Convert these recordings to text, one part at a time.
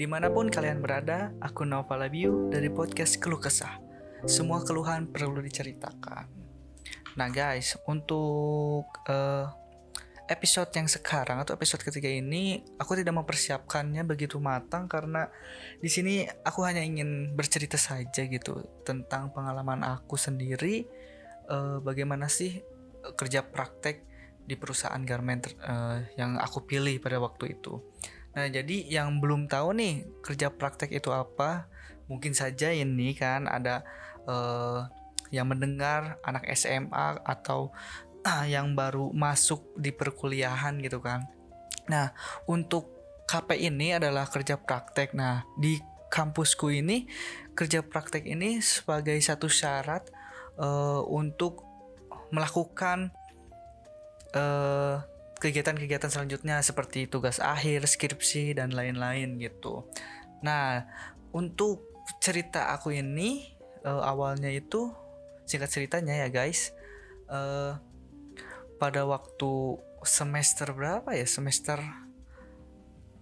Di mana pun kalian berada, aku Nova Labiu dari podcast Keluh Kesah. Semua keluhan perlu diceritakan. Nah guys, untuk uh, episode yang sekarang atau episode ketiga ini, aku tidak mempersiapkannya begitu matang karena di sini aku hanya ingin bercerita saja gitu tentang pengalaman aku sendiri. Uh, bagaimana sih kerja praktek di perusahaan garment uh, yang aku pilih pada waktu itu. Nah, jadi yang belum tahu nih kerja praktek itu apa, mungkin saja ini kan ada uh, yang mendengar anak SMA atau uh, yang baru masuk di perkuliahan gitu kan. Nah, untuk KP ini adalah kerja praktek. Nah, di kampusku ini kerja praktek ini sebagai satu syarat uh, untuk melakukan uh, kegiatan-kegiatan selanjutnya seperti tugas akhir, skripsi dan lain-lain gitu. Nah, untuk cerita aku ini uh, awalnya itu singkat ceritanya ya guys, uh, pada waktu semester berapa ya? Semester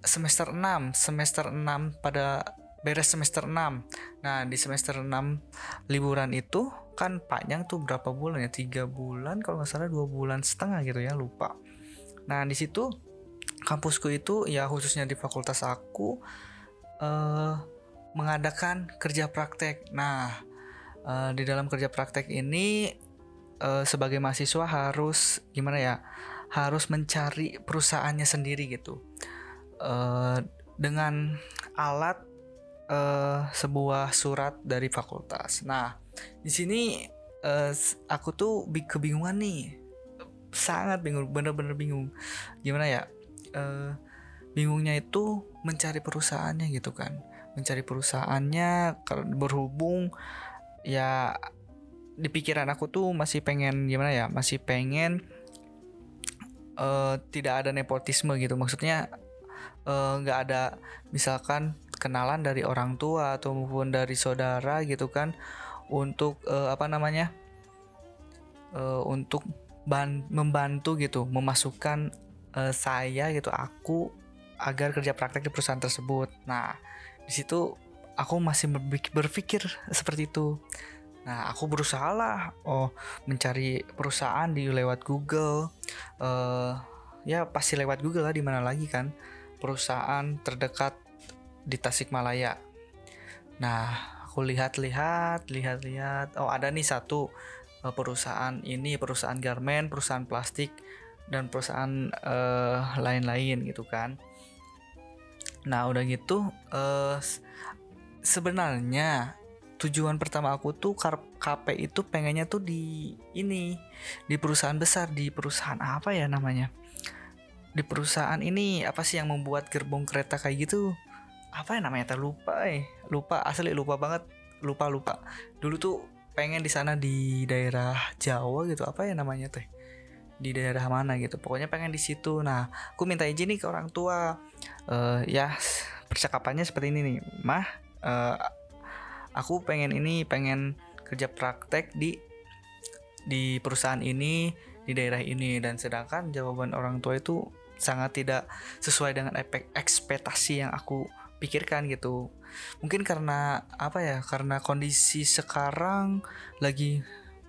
semester 6, semester 6 pada beres semester 6. Nah, di semester 6 liburan itu kan panjang tuh berapa bulan ya? Tiga bulan kalau nggak salah dua bulan setengah gitu ya, lupa. Nah, di situ kampusku itu ya khususnya di fakultas aku uh, mengadakan kerja praktek. Nah, uh, di dalam kerja praktek ini uh, sebagai mahasiswa harus gimana ya? Harus mencari perusahaannya sendiri gitu. Uh, dengan alat uh, sebuah surat dari fakultas. Nah, di sini uh, aku tuh kebingungan nih sangat bingung bener-bener bingung. Gimana ya uh, bingungnya itu mencari perusahaannya gitu kan. Mencari perusahaannya berhubung ya di pikiran aku tuh masih pengen gimana ya masih pengen uh, tidak ada nepotisme gitu. Maksudnya eh, nggak uh, ada misalkan kenalan dari orang tua atau maupun dari saudara gitu kan untuk uh, apa namanya uh, untuk ban membantu gitu memasukkan uh, saya gitu aku agar kerja praktek di perusahaan tersebut. Nah, di situ aku masih berpikir seperti itu. Nah, aku berusaha lah, oh mencari perusahaan di lewat Google. Uh, ya pasti lewat Google lah, di mana lagi kan perusahaan terdekat di Tasikmalaya. Nah, aku lihat-lihat, lihat-lihat. Oh ada nih satu perusahaan ini perusahaan garment perusahaan plastik dan perusahaan uh, lain-lain gitu kan. Nah udah gitu uh, sebenarnya tujuan pertama aku tuh KP itu pengennya tuh di ini di perusahaan besar di perusahaan apa ya namanya? Di perusahaan ini apa sih yang membuat gerbong kereta kayak gitu? Apa ya namanya? Terlupa eh. Lupa asli lupa banget. Lupa lupa. Dulu tuh pengen di sana di daerah Jawa gitu apa ya namanya teh di daerah mana gitu pokoknya pengen di situ. Nah aku minta izin nih ke orang tua uh, ya percakapannya seperti ini nih mah uh, aku pengen ini pengen kerja praktek di di perusahaan ini di daerah ini. Dan sedangkan jawaban orang tua itu sangat tidak sesuai dengan ekspektasi yang aku pikirkan gitu mungkin karena apa ya karena kondisi sekarang lagi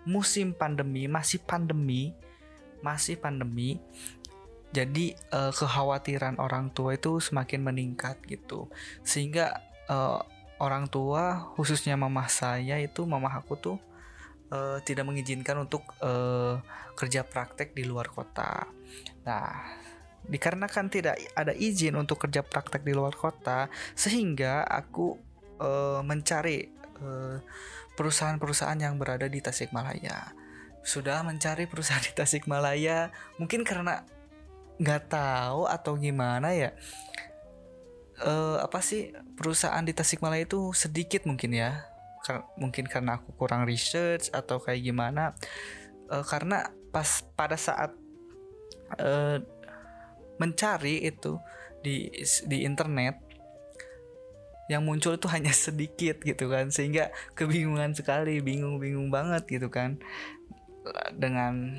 musim pandemi masih pandemi masih pandemi jadi uh, kekhawatiran orang tua itu semakin meningkat gitu. Sehingga uh, orang tua khususnya mama saya itu mama aku tuh uh, tidak mengizinkan untuk uh, kerja praktek di luar kota. Nah dikarenakan tidak ada izin untuk kerja praktek di luar kota sehingga aku uh, mencari perusahaan perusahaan-perusahaan yang berada di Tasikmalaya. Sudah mencari perusahaan di Tasikmalaya mungkin karena nggak tahu atau gimana ya. Uh, apa sih perusahaan di Tasikmalaya itu sedikit mungkin ya. Kar mungkin karena aku kurang research atau kayak gimana. Uh, karena pas pada saat uh, mencari itu di di internet yang muncul itu hanya sedikit gitu kan. Sehingga kebingungan sekali bingung-bingung banget gitu kan. Dengan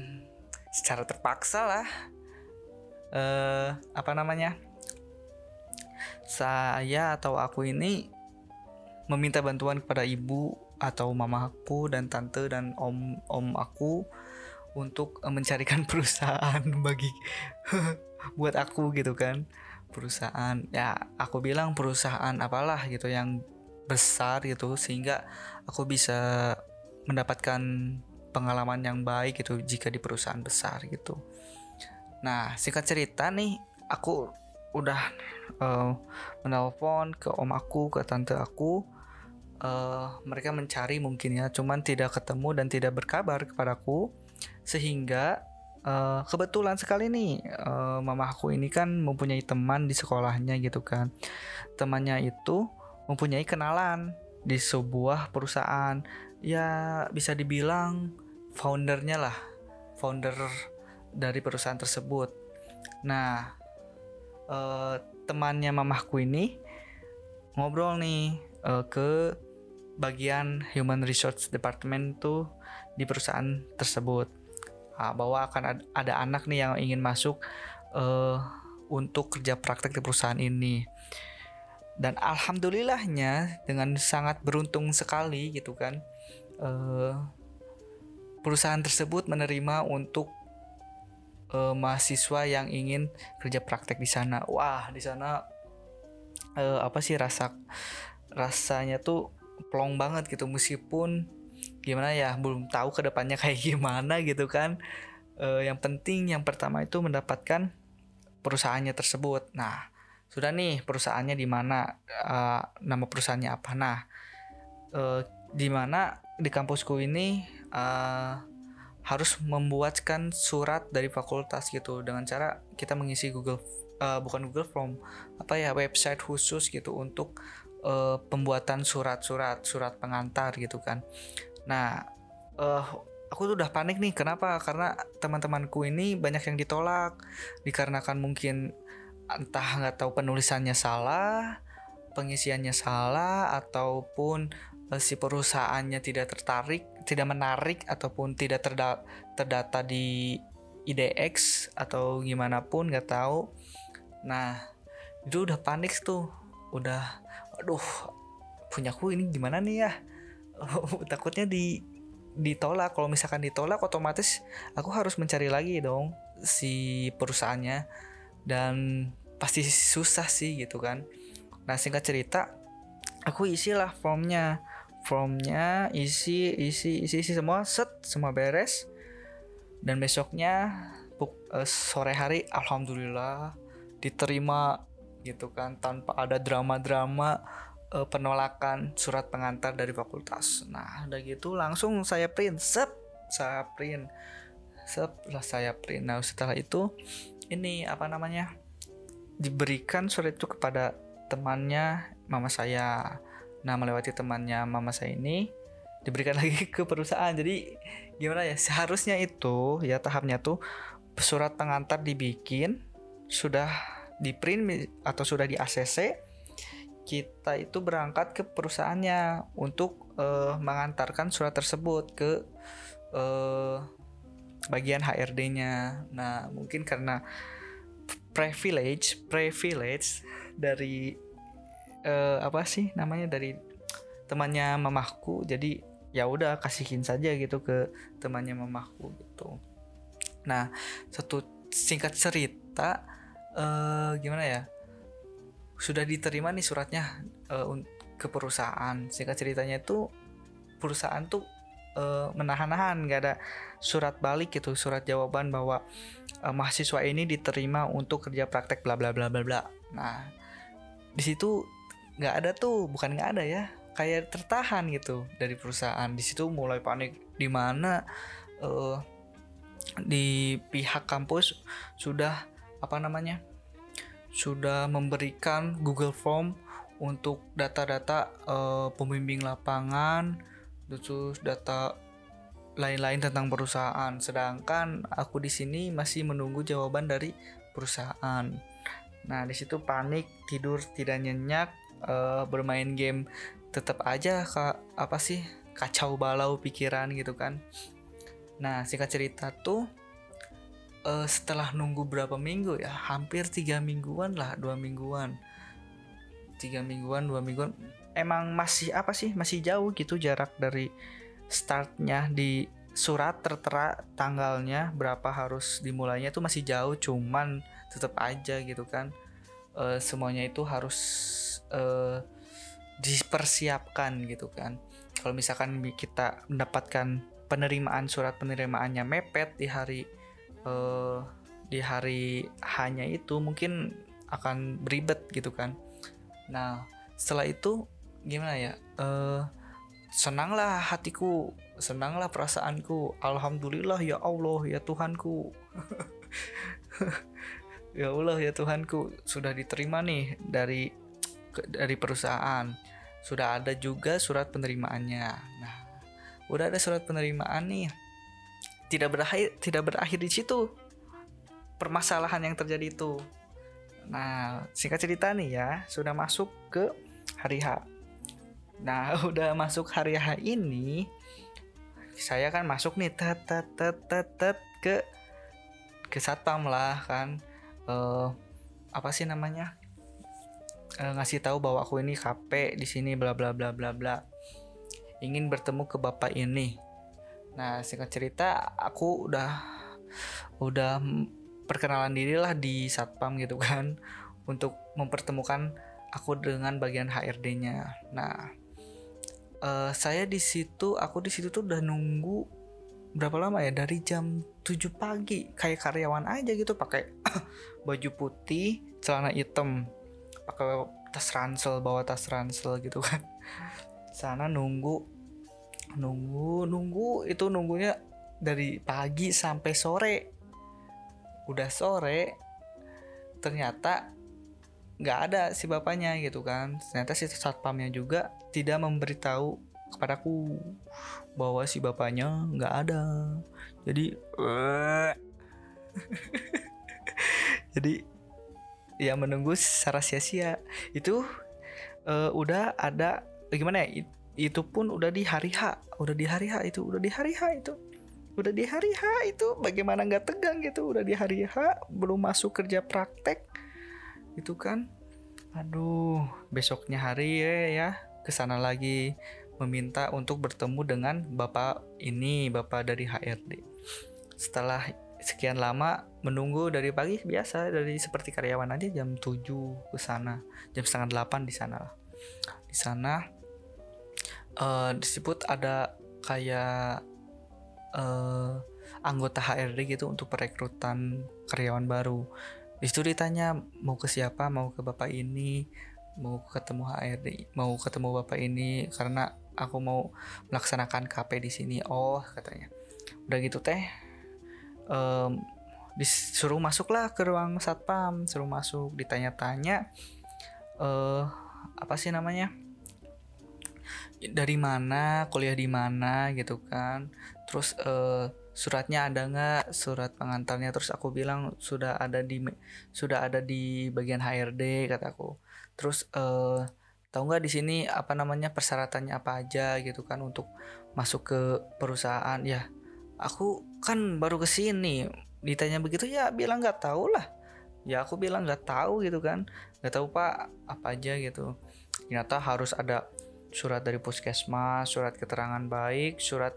secara terpaksa lah eh, apa namanya saya atau aku ini meminta bantuan kepada ibu atau mamaku dan tante dan om om aku untuk eh, mencarikan perusahaan bagi buat aku gitu kan perusahaan ya aku bilang perusahaan apalah gitu yang besar gitu sehingga aku bisa mendapatkan pengalaman yang baik gitu jika di perusahaan besar gitu. Nah singkat cerita nih aku udah uh, menelpon ke om aku ke tante aku uh, mereka mencari mungkin ya cuman tidak ketemu dan tidak berkabar kepadaku sehingga uh, kebetulan sekali nih uh, mama aku ini kan mempunyai teman di sekolahnya gitu kan. Temannya itu mempunyai kenalan di sebuah perusahaan. Ya bisa dibilang foundernya lah founder dari perusahaan tersebut. Nah uh, temannya mamahku ini ngobrol nih uh, ke bagian human resource department tuh di perusahaan tersebut uh, bahwa akan ada, ada anak nih yang ingin masuk uh, untuk kerja praktek di perusahaan ini. Dan alhamdulillahnya dengan sangat beruntung sekali gitu kan uh, perusahaan tersebut menerima untuk uh, mahasiswa yang ingin kerja praktek di sana. Wah di sana uh, apa sih rasa rasanya tuh plong banget gitu. Meskipun gimana ya belum tahu ke depannya kayak gimana gitu kan. Uh, yang penting yang pertama itu mendapatkan perusahaannya tersebut. Nah sudah nih perusahaannya di mana uh, nama perusahaannya apa? Nah uh, di mana di kampusku ini uh, harus membuatkan surat dari fakultas gitu. Dengan cara kita mengisi Google uh, bukan Google Form apa ya website khusus gitu untuk uh, pembuatan surat-surat surat pengantar gitu kan nah uh, aku tuh udah panik nih kenapa karena teman-temanku ini banyak yang ditolak dikarenakan mungkin entah nggak tahu penulisannya salah, pengisiannya salah ataupun uh, si perusahaannya tidak tertarik, tidak menarik ataupun tidak terda terdata di IDX atau gimana pun nggak tahu. Nah itu udah panik tuh, udah, aduh punyaku ini gimana nih ya? takutnya di ditolak. Kalau misalkan ditolak, otomatis aku harus mencari lagi dong si perusahaannya. Dan pasti susah sih gitu kan. Nah singkat cerita aku isilah formnya. Formnya isi isi isi isi semua. Set semua beres. Dan besoknya uh, sore hari alhamdulillah diterima gitu kan tanpa ada drama-drama uh, penolakan surat pengantar dari fakultas nah udah gitu langsung saya print sep saya print sep saya print nah setelah itu ini apa namanya diberikan surat itu kepada temannya mama saya. Nah, melewati temannya mama saya ini diberikan lagi ke perusahaan. Jadi gimana ya? Seharusnya itu ya tahapnya tuh surat pengantar dibikin, sudah di print atau sudah di ACC, kita itu berangkat ke perusahaannya untuk uh, mengantarkan surat tersebut ke uh, bagian HRD-nya. Nah, mungkin karena privilege privilege dari uh, apa sih namanya dari temannya mamahku. Jadi ya udah kasihin saja gitu ke temannya mamahku gitu. Nah satu singkat cerita uh, gimana ya sudah diterima nih suratnya uh, ke perusahaan singkat ceritanya itu perusahaan tuh uh, menahan-nahan nggak ada surat balik gitu surat jawaban bahwa uh, mahasiswa ini diterima untuk kerja praktek bla bla bla bla bla. Nah, di situ nggak ada tuh, bukan nggak ada ya, kayak tertahan gitu dari perusahaan. Di situ mulai panik di mana uh, di pihak kampus sudah apa namanya sudah memberikan Google Form untuk data-data uh, pembimbing lapangan, terus data lain-lain tentang perusahaan. Sedangkan aku di sini masih menunggu jawaban dari perusahaan. Nah, di situ panik, tidur tidak nyenyak, uh, bermain game tetap aja kak apa sih kacau balau pikiran gitu kan. Nah, singkat cerita tuh uh, setelah nunggu berapa minggu ya, hampir tiga mingguan lah, dua mingguan. tiga mingguan dua mingguan. Emang masih apa sih? Masih jauh gitu jarak dari startnya di surat tertera tanggalnya berapa harus dimulainya itu masih jauh cuman tetap aja gitu kan. E, semuanya itu harus e, dipersiapkan gitu kan. Kalau misalkan kita mendapatkan penerimaan surat penerimaannya mepet di hari e, di hari hanya itu mungkin akan beribet gitu kan. Nah setelah itu gimana ya? Uh, senanglah hatiku senanglah perasaanku. Alhamdulillah ya Allah ya Tuhanku. Ya Allah ya Tuhanku. Sudah diterima nih dari dari perusahaan. Sudah ada juga surat penerimaannya. Nah udah ada surat penerimaan nih tidak berakhir tidak berakhir di situ permasalahan yang terjadi itu nah singkat cerita nih ya sudah masuk ke hari H Nah, udah masuk hari H ini, saya kan masuk nih tet tet tet tet, tet ke ke satpam lah kan. Uh, apa sih namanya? Uh, ngasih tahu bahwa aku ini KP di sini bla bla bla bla bla. Ingin bertemu ke bapak ini. Nah, singkat cerita aku udah udah perkenalan diri lah di satpam gitu kan untuk mempertemukan aku dengan bagian HRD-nya. Nah, uh, saya di situ aku di situ tuh udah nunggu berapa lama ya? Dari jam 7 pagi. Kayak karyawan aja gitu pakai baju putih celana hitam pakai tas ransel bawa tas ransel gitu kan. Sana nunggu nunggu nunggu itu nunggunya dari pagi sampai sore. Udah sore ternyata nggak ada si bapaknya gitu kan. Ternyata si satpamnya juga tidak memberitahu kepadaku bahwa si bapaknya nggak ada. Jadi jadi ya menunggu secara sia-sia. Itu uh, udah ada gimana ya itu pun udah di hari H udah di hari H itu udah di hari H itu. Udah di hari H itu bagaimana nggak tegang gitu udah di hari H belum masuk kerja praktek itu kan. Aduh besoknya hari ya ya. Ke sana lagi meminta untuk bertemu dengan bapak ini bapak dari HRD setelah sekian lama menunggu dari pagi biasa dari seperti karyawan aja jam 7 ke sana. Jam setengah 8 di sana di sana uh, disebut ada kayak uh, anggota HRD gitu untuk perekrutan karyawan baru. Di situ ditanya mau ke siapa? Mau ke bapak ini? Mau ketemu HRD mau ketemu bapak ini? Karena aku mau melaksanakan KP di sini. Oh katanya. Udah gitu teh um, disuruh masuklah ke ruang satpam suruh masuk ditanya-tanya uh, apa sih namanya dari mana kuliah di mana gitu kan. Terus uh, suratnya ada nggak? Surat pengantarnya terus aku bilang sudah ada di sudah ada di bagian HRD kataku terus uh, tahu nggak di sini apa namanya persyaratannya apa aja gitu kan untuk masuk ke perusahaan? Ya aku kan baru ke sini. Ditanya begitu ya bilang nggak tahu lah. Ya aku bilang nggak tahu gitu kan. Nggak tahu pak apa aja gitu. Ternyata harus ada surat dari puskesmas surat keterangan baik surat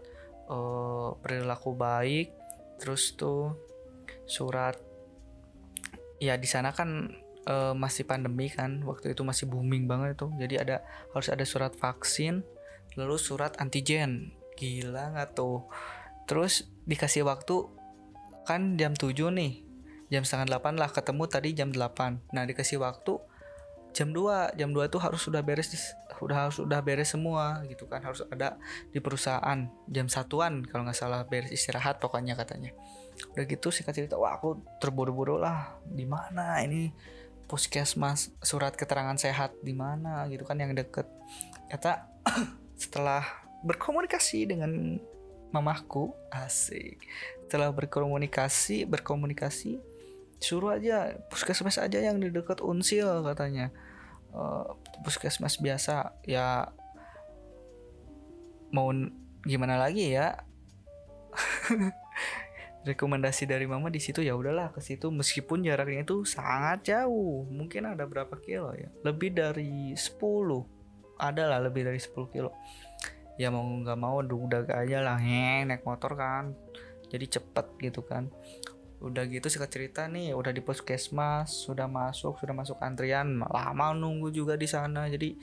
uh, perilaku baik terus tuh surat ya di sana kan uh, masih pandemi kan waktu itu masih booming banget tuh jadi ada harus ada surat vaksin lalu surat antigen. Gila nggak tuh? Terus dikasih waktu kan jam 7 nih jam setengah 8 lah ketemu tadi jam 8 nah dikasih waktu jam 2 jam 2 itu harus sudah beres udah harus sudah beres semua gitu kan. Harus ada di perusahaan jam satuan kalau nggak salah beres istirahat pokoknya katanya. Udah gitu sih cerita wah aku terburu-buru lah di mana ini puskesmas? Surat keterangan sehat di mana? Gitu kan yang deket. Kata setelah berkomunikasi dengan mamahku asik. Setelah berkomunikasi berkomunikasi suruh aja puskesmas aja yang di dekat unsil katanya. Uh, puskesmas biasa ya mau gimana lagi ya? Rekomendasi dari mama di situ ya udahlah ke situ. Meskipun jaraknya itu sangat jauh mungkin ada berapa kilo ya? Lebih dari 10 ada lah lebih dari 10 kilo. Ya mau nggak mau udah aja lah heng naik motor kan. Jadi cepet gitu kan udah gitu singkat cerita nih udah di puskesmas sudah masuk sudah masuk antrian. Lama nunggu juga di sana jadi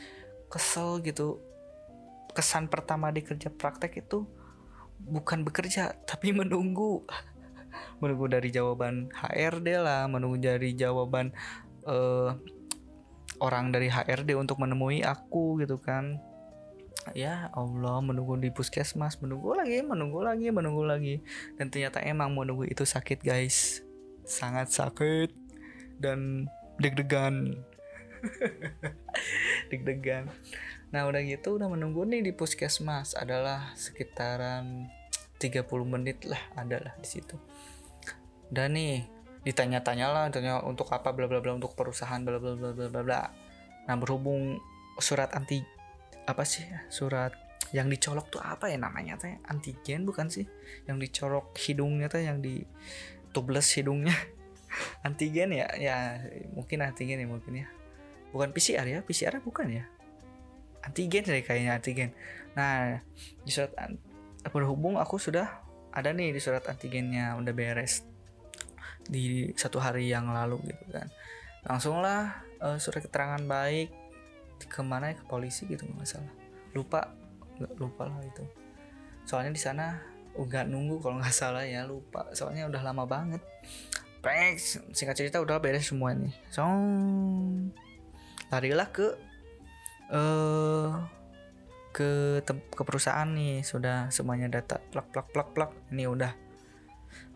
kesel gitu. Kesan pertama di kerja praktek itu bukan bekerja tapi menunggu. Menunggu dari jawaban HRD lah menunggu dari jawaban uh, orang dari HRD untuk menemui aku gitu kan ya Allah menunggu di puskesmas menunggu lagi menunggu lagi menunggu lagi. Dan ternyata emang menunggu itu sakit guys. Sangat sakit dan deg-degan. Deg-degan. Nah udah gitu udah menunggu nih di puskesmas. Adalah sekitaran 30 menit lah adalah di situ. Dan nih ditanya-tanya lah tanya untuk apa bla bla bla untuk perusahaan bla bla bla bla bla bla. Nah berhubung surat anti apa sih surat yang dicolok tuh apa ya namanya teh? Antigen bukan sih? Yang dicolok hidungnya tuh yang di tubles hidungnya. Antigen ya? Ya mungkin antigen ya mungkin ya. Bukan PCR ya? PCR bukan ya? Antigen deh kayaknya antigen. Nah di surat berhubung aku sudah ada nih di surat antigennya udah beres di satu hari yang lalu gitu kan. Langsunglah uh, surat keterangan baik ke mana ya ke polisi gitu nggak salah lupa lupa lah itu. Soalnya di sana nggak nunggu kalau nggak salah ya lupa. Soalnya udah lama banget. Peng, singkat cerita udah beres semua nih so larilah ke eh uh, ke ke perusahaan nih. Sudah semuanya data plak plak plak plak. Ini udah.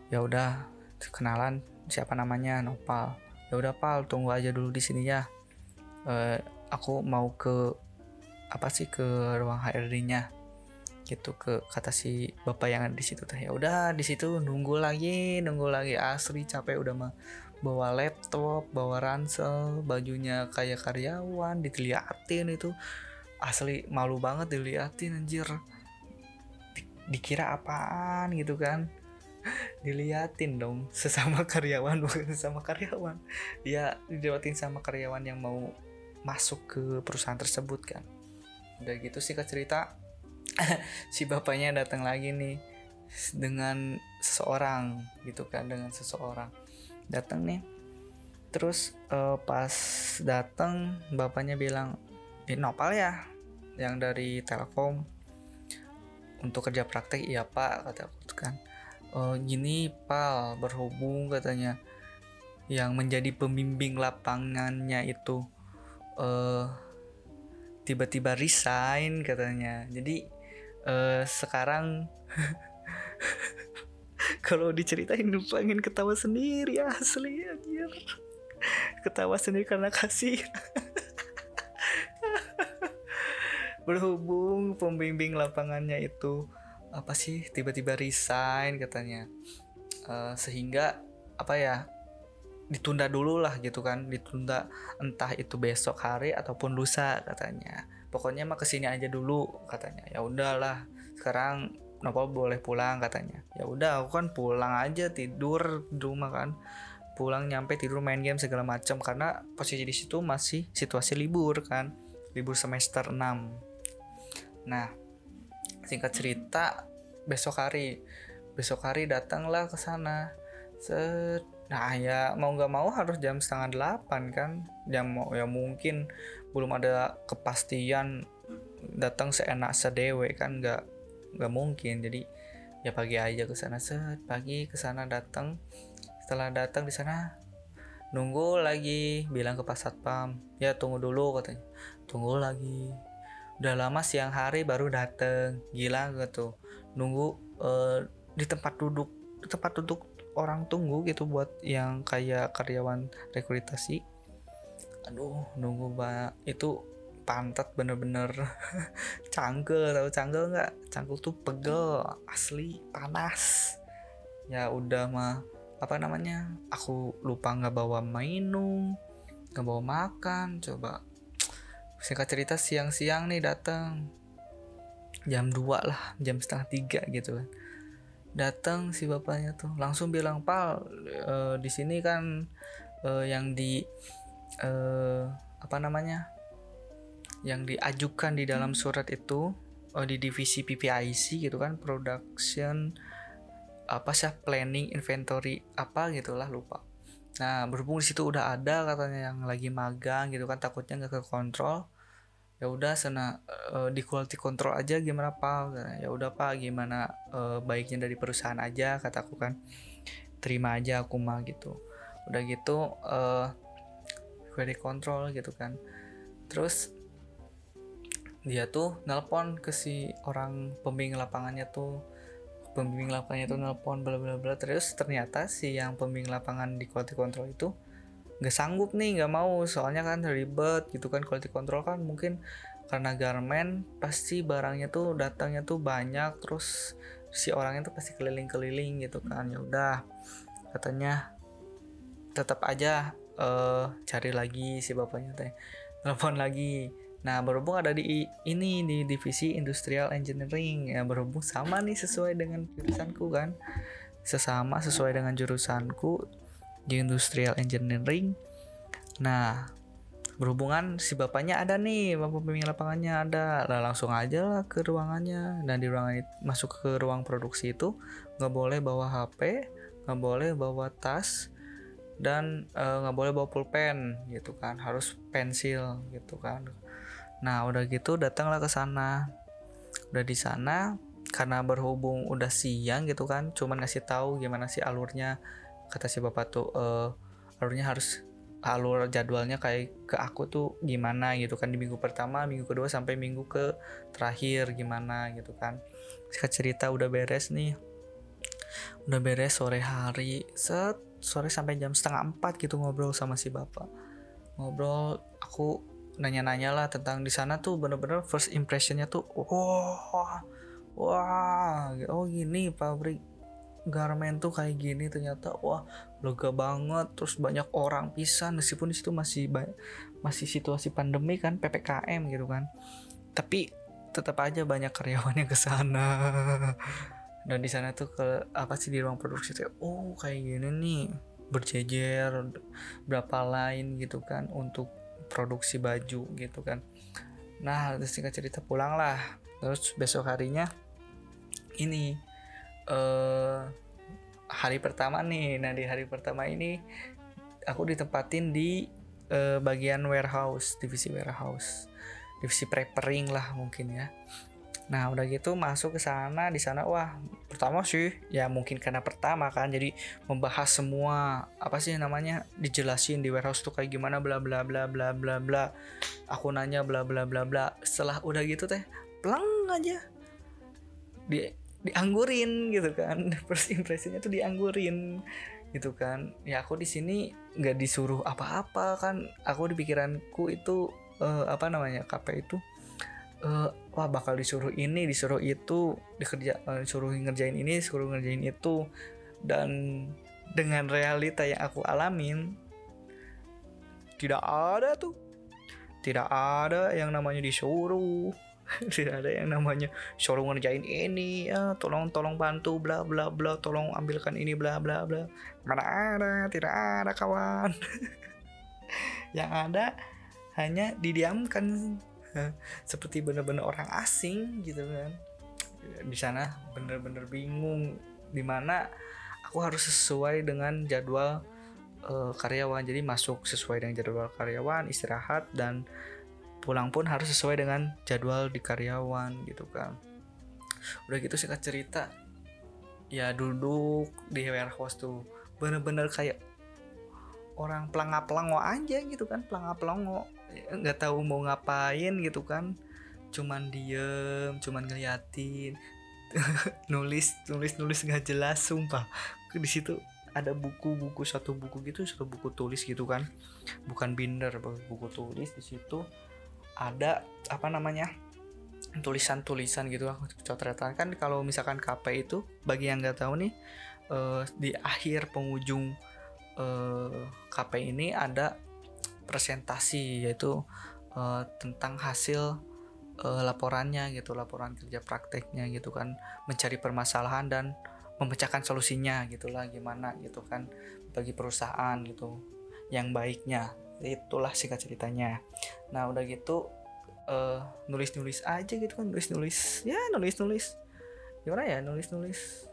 Ya udah kenalan. Siapa namanya? Nopal. Ya udah Pal tunggu aja dulu di sini ya. Uh, aku mau ke apa sih ke ruang HRD-nya gitu ke kata si bapak yang ada di situ teh. Ya udah di situ nunggu lagi nunggu lagi. Asli capek udah mah bawa laptop bawa ransel bajunya kayak karyawan diteliatin itu. Asli malu banget diliatin anjir. Dikira apaan gitu kan? Diliatin dong sesama karyawan bukan sesama karyawan. Ya diliatin sama karyawan yang mau masuk ke perusahaan tersebut kan. Udah gitu sih cerita. Si bapaknya datang lagi nih dengan seseorang gitu kan dengan seseorang. Datang nih. Terus uh, pas datang bapaknya bilang ini nopal ya yang dari Telkom. Untuk kerja praktek iya pak kata aku kan. Uh, gini pal berhubung katanya yang menjadi pembimbing lapangannya itu uh, tiba-tiba resign katanya. Jadi uh, sekarang kalau diceritain pengen ketawa sendiri asli anjir. Ketawa sendiri karena kasih. Berhubung pembimbing lapangannya itu apa sih tiba-tiba resign katanya. Uh, sehingga apa ya ditunda dulu lah gitu kan ditunda entah itu besok hari ataupun lusa katanya. Pokoknya mah ke sini aja dulu katanya. Ya udahlah sekarang Nopal boleh pulang katanya. Ya udah aku kan pulang aja tidur di rumah kan. Pulang nyampe tidur main game segala macam karena posisi di situ masih situasi libur kan libur semester 6 nah singkat cerita besok hari besok hari datanglah ke sana. Set nah ya mau nggak mau harus jam setengah delapan kan. Jam mau ya mungkin belum ada kepastian datang seenak sedewe kan nggak nggak mungkin. Jadi ya pagi aja ke sana. Set pagi ke sana datang. Setelah datang di sana nunggu lagi. Bilang ke pas satpam ya tunggu dulu katanya. Tunggu lagi. Udah lama siang hari baru dateng. Gila gitu. Nunggu uh, di tempat duduk tempat duduk orang tunggu gitu buat yang kayak karyawan rekrutasi. Aduh nunggu banget itu pantat bener-bener cangkel tahu cangkel nggak? Cangkel tuh pegel asli panas. Ya udah mah apa namanya? Aku lupa nggak bawa minum nggak bawa makan. Coba singkat cerita siang-siang nih datang jam 2 lah jam setengah tiga gitu kan datang si bapaknya tuh. Langsung bilang pal uh, di sini kan uh, yang di uh, apa namanya yang diajukan di dalam surat itu uh, di divisi PPIC gitu kan production apa sih planning inventory apa gitulah lupa. Nah berhubung di situ udah ada katanya yang lagi magang gitu kan takutnya nggak ke kontrol ya udah sana uh, di quality control aja gimana pak ya udah pak gimana uh, baiknya dari perusahaan aja kataku kan. Terima aja aku mah gitu. Udah gitu uh, quality control gitu kan. Terus dia tuh nelpon ke si orang pembimbing lapangannya tuh. Pembimbing lapangannya tuh nelpon bla bla bla. Terus ternyata si yang pembimbing lapangan di quality control itu nggak sanggup nih nggak mau. Soalnya kan ribet gitu kan quality control kan mungkin karena garmen pasti barangnya tuh datangnya tuh banyak terus si orangnya tuh pasti keliling-keliling gitu kan. Ya udah katanya tetap aja uh, cari lagi si bapaknya teh. Telepon lagi. Nah berhubung ada di ini di divisi industrial engineering. Ya berhubung sama nih sesuai dengan jurusanku kan. Sesama sesuai dengan jurusanku di industrial engineering. Nah berhubungan si bapaknya ada nih bapak pemimpin lapangannya ada. Lah langsung aja lah ke ruangannya. Dan di ruangan itu, masuk ke ruang produksi itu nggak boleh bawa HP nggak boleh bawa tas dan eh, nggak uh, boleh bawa pulpen gitu kan. Harus pensil gitu kan. Nah udah gitu datanglah ke sana. Udah di sana karena berhubung udah siang gitu kan cuman ngasih tahu gimana sih alurnya kata si bapak tuh uh, alurnya harus alur jadwalnya kayak ke aku tuh gimana gitu kan di minggu pertama minggu kedua sampai minggu ke terakhir gimana gitu kan. Singkat cerita udah beres nih. Udah beres sore hari set sore sampai jam setengah empat gitu ngobrol sama si bapak. Ngobrol aku nanya-nanya lah tentang di sana tuh bener-bener first impressionnya tuh wah wah oh gini pabrik garmen tuh kayak gini ternyata wah lega banget. Terus banyak orang pisan meskipun di situ masih masih situasi pandemi kan ppkm gitu kan. Tapi tetap aja banyak karyawan yang ke sana. Dan di sana tuh ke apa sih di ruang produksi tuh oh kayak gini nih berjejer berapa lain gitu kan untuk produksi baju gitu kan. Nah terus singkat cerita pulang lah. Terus besok harinya ini uh, hari pertama nih. Nah di hari pertama ini aku ditempatin di uh, bagian warehouse divisi warehouse. Divisi preparing lah mungkin ya. Nah udah gitu masuk ke sana di sana wah pertama sih ya mungkin karena pertama kan jadi membahas semua apa sih namanya dijelasin di warehouse tuh kayak gimana bla bla bla bla bla bla. Aku nanya bla bla bla bla. Setelah udah gitu teh pelang aja. Di dianggurin gitu kan. First impressionnya tuh dianggurin gitu kan. Ya aku di sini nggak disuruh apa-apa kan. Aku di pikiranku itu uh, apa namanya KP itu uh, wah bakal disuruh ini disuruh itu dikerja uh, disuruh ngerjain ini disuruh ngerjain itu. Dan dengan realita yang aku alamin tidak ada tuh. Tidak ada yang namanya disuruh tidak ada yang namanya. Suruh ngerjain ini ya tolong tolong bantu bla bla bla tolong ambilkan ini bla bla bla. Mana ada tidak ada kawan. Yang ada hanya didiamkan. Seperti benar-benar orang asing gitu kan. Di sana bener-bener bingung di mana aku harus sesuai dengan jadwal uh, karyawan. Jadi masuk sesuai dengan jadwal karyawan istirahat dan pulang pun harus sesuai dengan jadwal di karyawan gitu kan. Udah gitu singkat cerita ya duduk di warehouse tuh bener-bener kayak orang pelangap pelongo aja gitu kan pelangap pelongo nggak tahu mau ngapain gitu kan cuman diem cuman ngeliatin nulis nulis nulis nggak jelas sumpah. Di situ ada buku-buku satu buku gitu satu buku tulis gitu kan. Bukan binder buku tulis di situ ada apa namanya tulisan-tulisan gitu coretan kan kalau misalkan KP itu bagi yang nggak tahu nih uh, di akhir penghujung uh, eh, KP ini ada presentasi yaitu uh, tentang hasil uh, laporannya gitu laporan kerja prakteknya gitu kan. Mencari permasalahan dan memecahkan solusinya gitulah gimana gitu kan bagi perusahaan gitu yang baiknya itulah singkat ceritanya. Nah udah gitu uh, nulis-nulis aja gitu kan nulis-nulis. Ya nulis-nulis. Gimana ya nulis-nulis?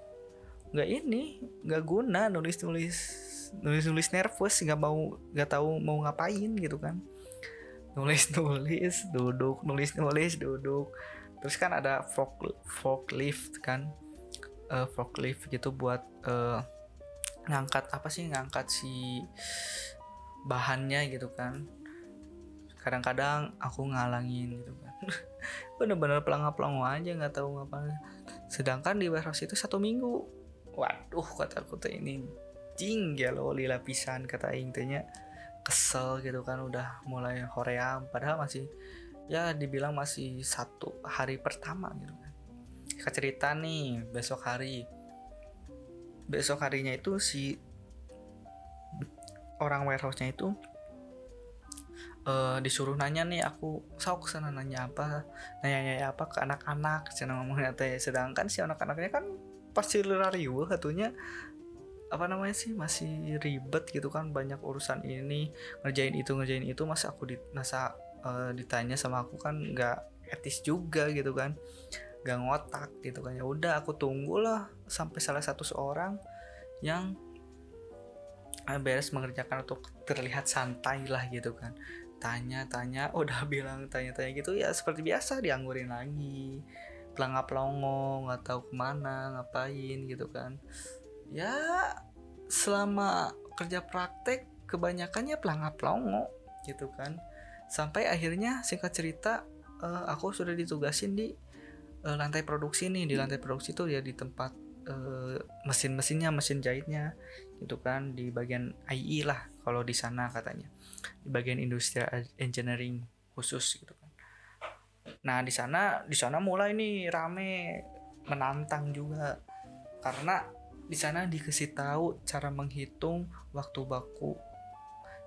Nggak ini nggak guna nulis-nulis nulis-nulis nervous nggak mau nggak tahu mau ngapain gitu kan. Nulis-nulis duduk nulis-nulis duduk. Terus kan ada fork forklift kan. Uh, forklift gitu buat uh, ngangkat apa sih ngangkat si bahannya gitu kan. Kadang-kadang aku ngalangin gitu kan. Bener-bener pelangap-pelongo aja nggak tahu ngapain. Sedangkan di warehouse itu satu minggu. Waduh kata aku tuh ini jing ya lo di lapisan kata Aing kesel gitu kan udah mulai hoream. Padahal masih ya dibilang masih satu hari pertama gitu kan. Cerita nih besok hari. Besok harinya itu si orang warehouse-nya itu uh, disuruh nanya nih aku sok sana nanya apa nanya nanya apa ke anak-anak cina ngomongnya teh. Sedangkan si anak-anaknya kan pasti riuh katanya apa namanya sih masih ribet gitu kan banyak urusan ini ngerjain itu ngerjain itu. Masa aku di masa uh, ditanya sama aku kan nggak etis juga gitu kan gak ngotak gitu kan. Ya udah aku tunggulah sampai salah satu seorang yang beres mengerjakan atau terlihat santai lah gitu kan. Tanya-tanya udah bilang tanya-tanya gitu ya seperti biasa dianggurin lagi. Pelangap pelongo nggak tahu ke mana ngapain gitu kan. Ya selama kerja praktek kebanyakannya pelangap pelongo gitu kan. Sampai akhirnya singkat cerita uh, aku sudah ditugasin di uh, lantai produksi nih. Di lantai produksi itu ya di tempat uh, mesin-mesinnya mesin jahitnya gitu kan di bagian IE lah kalau di sana katanya di bagian industrial engineering khusus gitu kan. Nah di sana di sana mulai nih rame menantang juga karena di sana dikasih tahu cara menghitung waktu baku,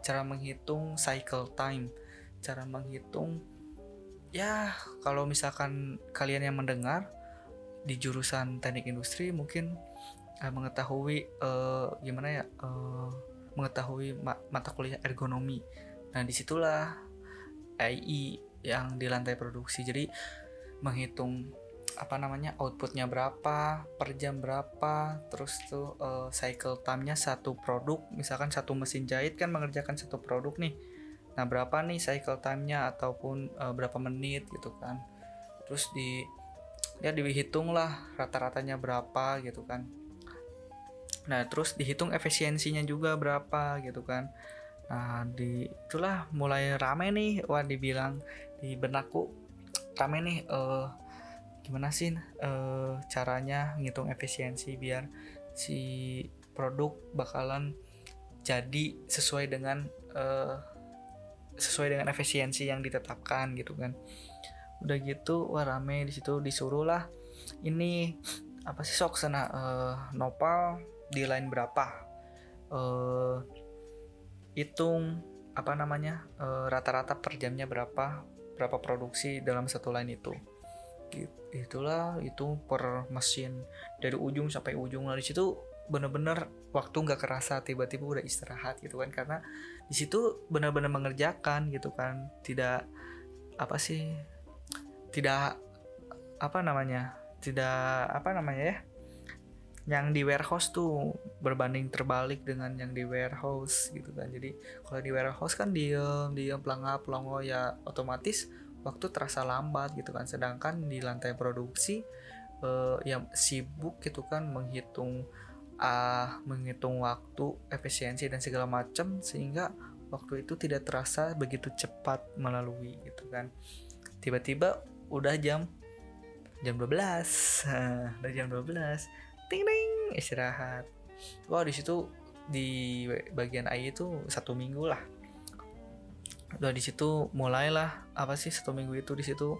cara menghitung cycle time, cara menghitung ya kalau misalkan kalian yang mendengar di jurusan teknik industri mungkin uh, mengetahui uh, gimana ya uh, mengetahui ma mata kuliah ergonomi. Nah, di situlah AI yang di lantai produksi. Jadi menghitung apa namanya outputnya berapa per jam berapa terus tuh uh, cycle time-nya satu produk misalkan satu mesin jahit kan mengerjakan satu produk nih nah berapa nih cycle time-nya ataupun uh, berapa menit gitu kan terus di ya dihitung lah rata-ratanya berapa gitu kan Nah, terus dihitung efisiensinya juga berapa gitu kan. Nah, di itulah mulai rame nih, wah dibilang di benakku rame nih uh, gimana sih uh, caranya ngitung efisiensi biar si produk bakalan jadi sesuai dengan uh, sesuai dengan efisiensi yang ditetapkan gitu kan. Udah gitu wah rame di situ disuruh lah ini apa sih sok sana uh, nopal di line berapa uh, hitung apa namanya rata rata-rata per jamnya berapa berapa produksi dalam satu line itu. Itulah itu per mesin. Dari ujung sampai ujung. Lah di situ bener-bener waktu nggak kerasa tiba-tiba udah istirahat gitu kan. Karena di situ benar-benar mengerjakan gitu kan. Tidak apa sih tidak apa namanya tidak apa namanya ya yang di warehouse tuh berbanding terbalik dengan yang di warehouse gitu kan. Jadi kalau di warehouse kan diem diem pelangap pelongo ya otomatis waktu terasa lambat gitu kan. Sedangkan di lantai produksi uh, yang sibuk gitu kan menghitung uh, menghitung waktu efisiensi dan segala macam sehingga waktu itu tidak terasa begitu cepat melalui gitu kan. Tiba-tiba udah jam jam 12 udah jam 12 ting ting istirahat. Wah di situ di bagian AI itu satu minggu lah. Udah di situ mulailah apa sih satu minggu itu di situ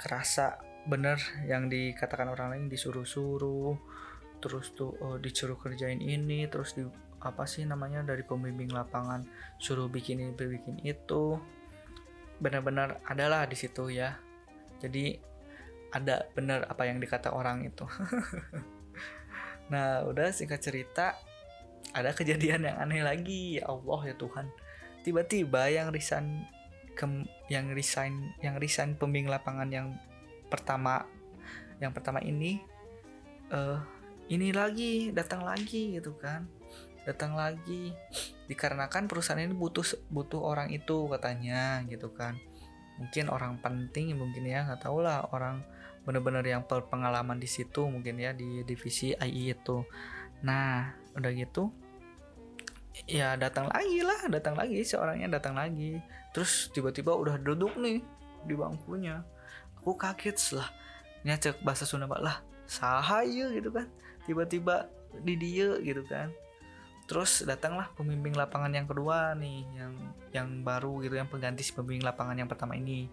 kerasa bener yang dikatakan orang lain disuruh-suruh terus tuh oh, disuruh kerjain ini terus di apa sih namanya dari pembimbing lapangan suruh bikin ini bikin itu. Benar-benar adalah di situ ya. Jadi ada benar apa yang dikata orang itu nah udah singkat cerita ada kejadian yang aneh lagi. Ya Allah ya Tuhan. Tiba-tiba yang resign yang resign yang resign pembimbing lapangan yang pertama yang pertama ini uh, ini lagi datang lagi gitu kan. Datang lagi. Dikarenakan perusahaan ini butuh butuh orang itu katanya gitu kan. Mungkin orang penting mungkin ya nggak tahu lah orang bener-bener yang pengalaman di situ mungkin ya di divisi AI itu. Nah udah gitu ya datang lagi lah datang lagi seorangnya datang lagi. Terus tiba-tiba udah duduk nih di bangkunya. Aku kaget lah cek bahasa Sunda lah sahaya gitu kan tiba-tiba di dia gitu kan. Terus datanglah pembimbing lapangan yang kedua nih yang yang baru gitu yang pengganti si pembimbing lapangan yang pertama ini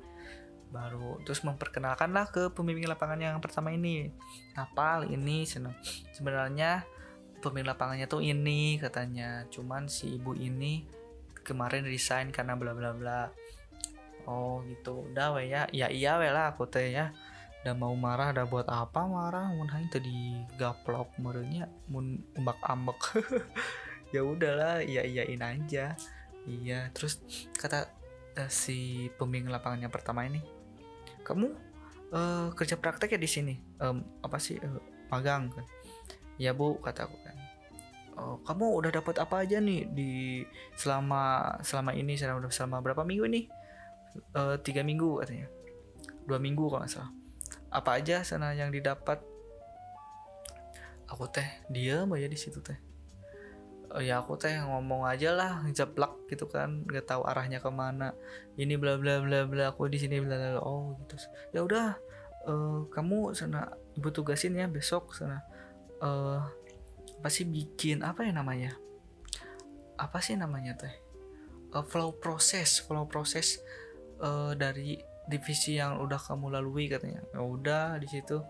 baru terus memperkenalkanlah ke pembimbing lapangan yang pertama ini. Apa ini seneng sebenarnya pemimpin lapangannya tuh ini katanya. Cuman si ibu ini kemarin resign karena bla bla bla. Oh gitu. Udah we ya. Ya iya we lah aku teh ya. Udah mau marah udah buat apa marah? Mun hanya tadi gaplok merenya mun umbak ambek. Ya udahlah iya iyain aja. Iya terus kata uh, si pembimbing lapangan yang pertama ini kamu uh, kerja praktek ya di sini? Um, apa sih uh, magang kan? Ya bu kataku kan. Oh, kamu udah dapat apa aja nih di selama selama ini? Selama selama berapa minggu ini uh, tiga minggu katanya. Dua minggu kalau nggak salah. Apa aja sana yang didapat? Aku teh dia aja di situ teh ya aku teh ngomong aja lah jeplak gitu kan. Nggak tahu arahnya ke mana. Ini bla bla bla bla aku di sini bla bla oh gitu. Ya udah uh, kamu sana ibu tugasin ya besok sana. Uh, apa sih bikin apa ya namanya? Apa sih namanya teh? Uh, flow proses flow proses uh, dari divisi yang udah kamu lalui katanya. Ya udah di situ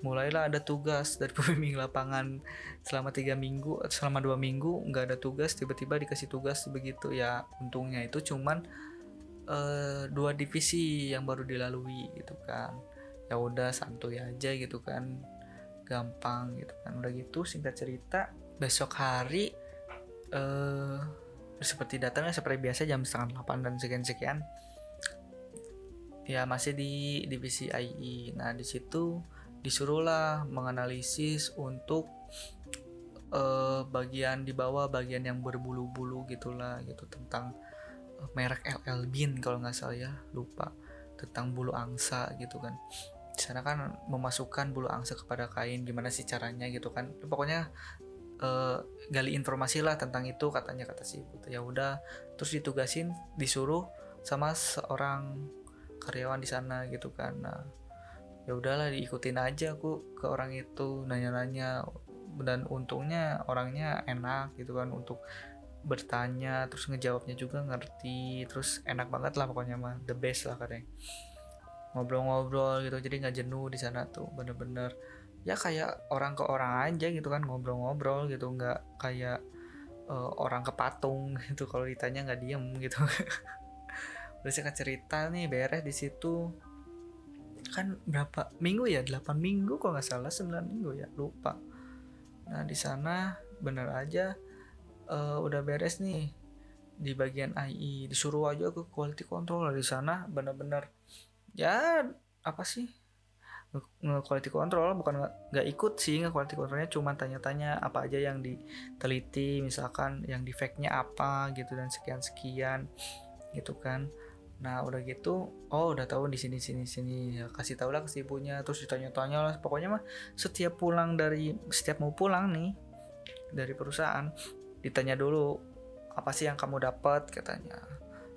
mulailah ada tugas dari pembimbing lapangan selama tiga minggu selama dua minggu nggak ada tugas tiba-tiba dikasih tugas begitu. Ya untungnya itu cuman uh, dua divisi yang baru dilalui gitu kan. Ya udah santuy aja gitu kan gampang gitu kan. Udah gitu singkat cerita besok hari eh seperti datangnya seperti biasa jam setengah delapan dan sekian sekian ya masih di divisi IE nah di situ disuruhlah menganalisis untuk uh, bagian di bawah bagian yang berbulu-bulu gitulah gitu tentang merek LL Bean kalau nggak salah ya lupa tentang bulu angsa gitu kan. Di sana kan memasukkan bulu angsa kepada kain gimana sih caranya gitu kan. Pokoknya uh, gali informasi lah tentang itu katanya kata si ibu ya udah terus ditugasin disuruh sama seorang karyawan di sana gitu kan. Nah ya udahlah diikutin aja aku ke orang itu nanya-nanya. Dan untungnya orangnya enak gitu kan untuk bertanya terus ngejawabnya juga ngerti terus enak banget lah pokoknya mah the best lah katanya. Ngobrol-ngobrol gitu jadi nggak jenuh di sana tuh bener-bener. Ya kayak orang ke orang aja gitu kan ngobrol-ngobrol gitu nggak kayak uh, orang ke patung gitu kalau ditanya nggak diem gitu. Udah saya cerita nih beres di situ kan berapa minggu ya? 8 minggu kok nggak salah 9 minggu ya? Lupa. Nah di sana bener aja uh, udah beres nih. Di bagian AI disuruh aja ke quality control. Di sana bener-bener ya apa sih? Nge quality control bukan nggak ikut sih nge quality controlnya cuma tanya-tanya apa aja yang diteliti misalkan yang defectnya apa gitu dan sekian sekian gitu kan nah udah gitu oh udah tahu di sini sini sini. Ya kasih tau lah ke ibunya terus ditanya-tanya lah. Pokoknya mah setiap pulang dari setiap mau pulang nih dari perusahaan ditanya dulu apa sih yang kamu dapat? katanya.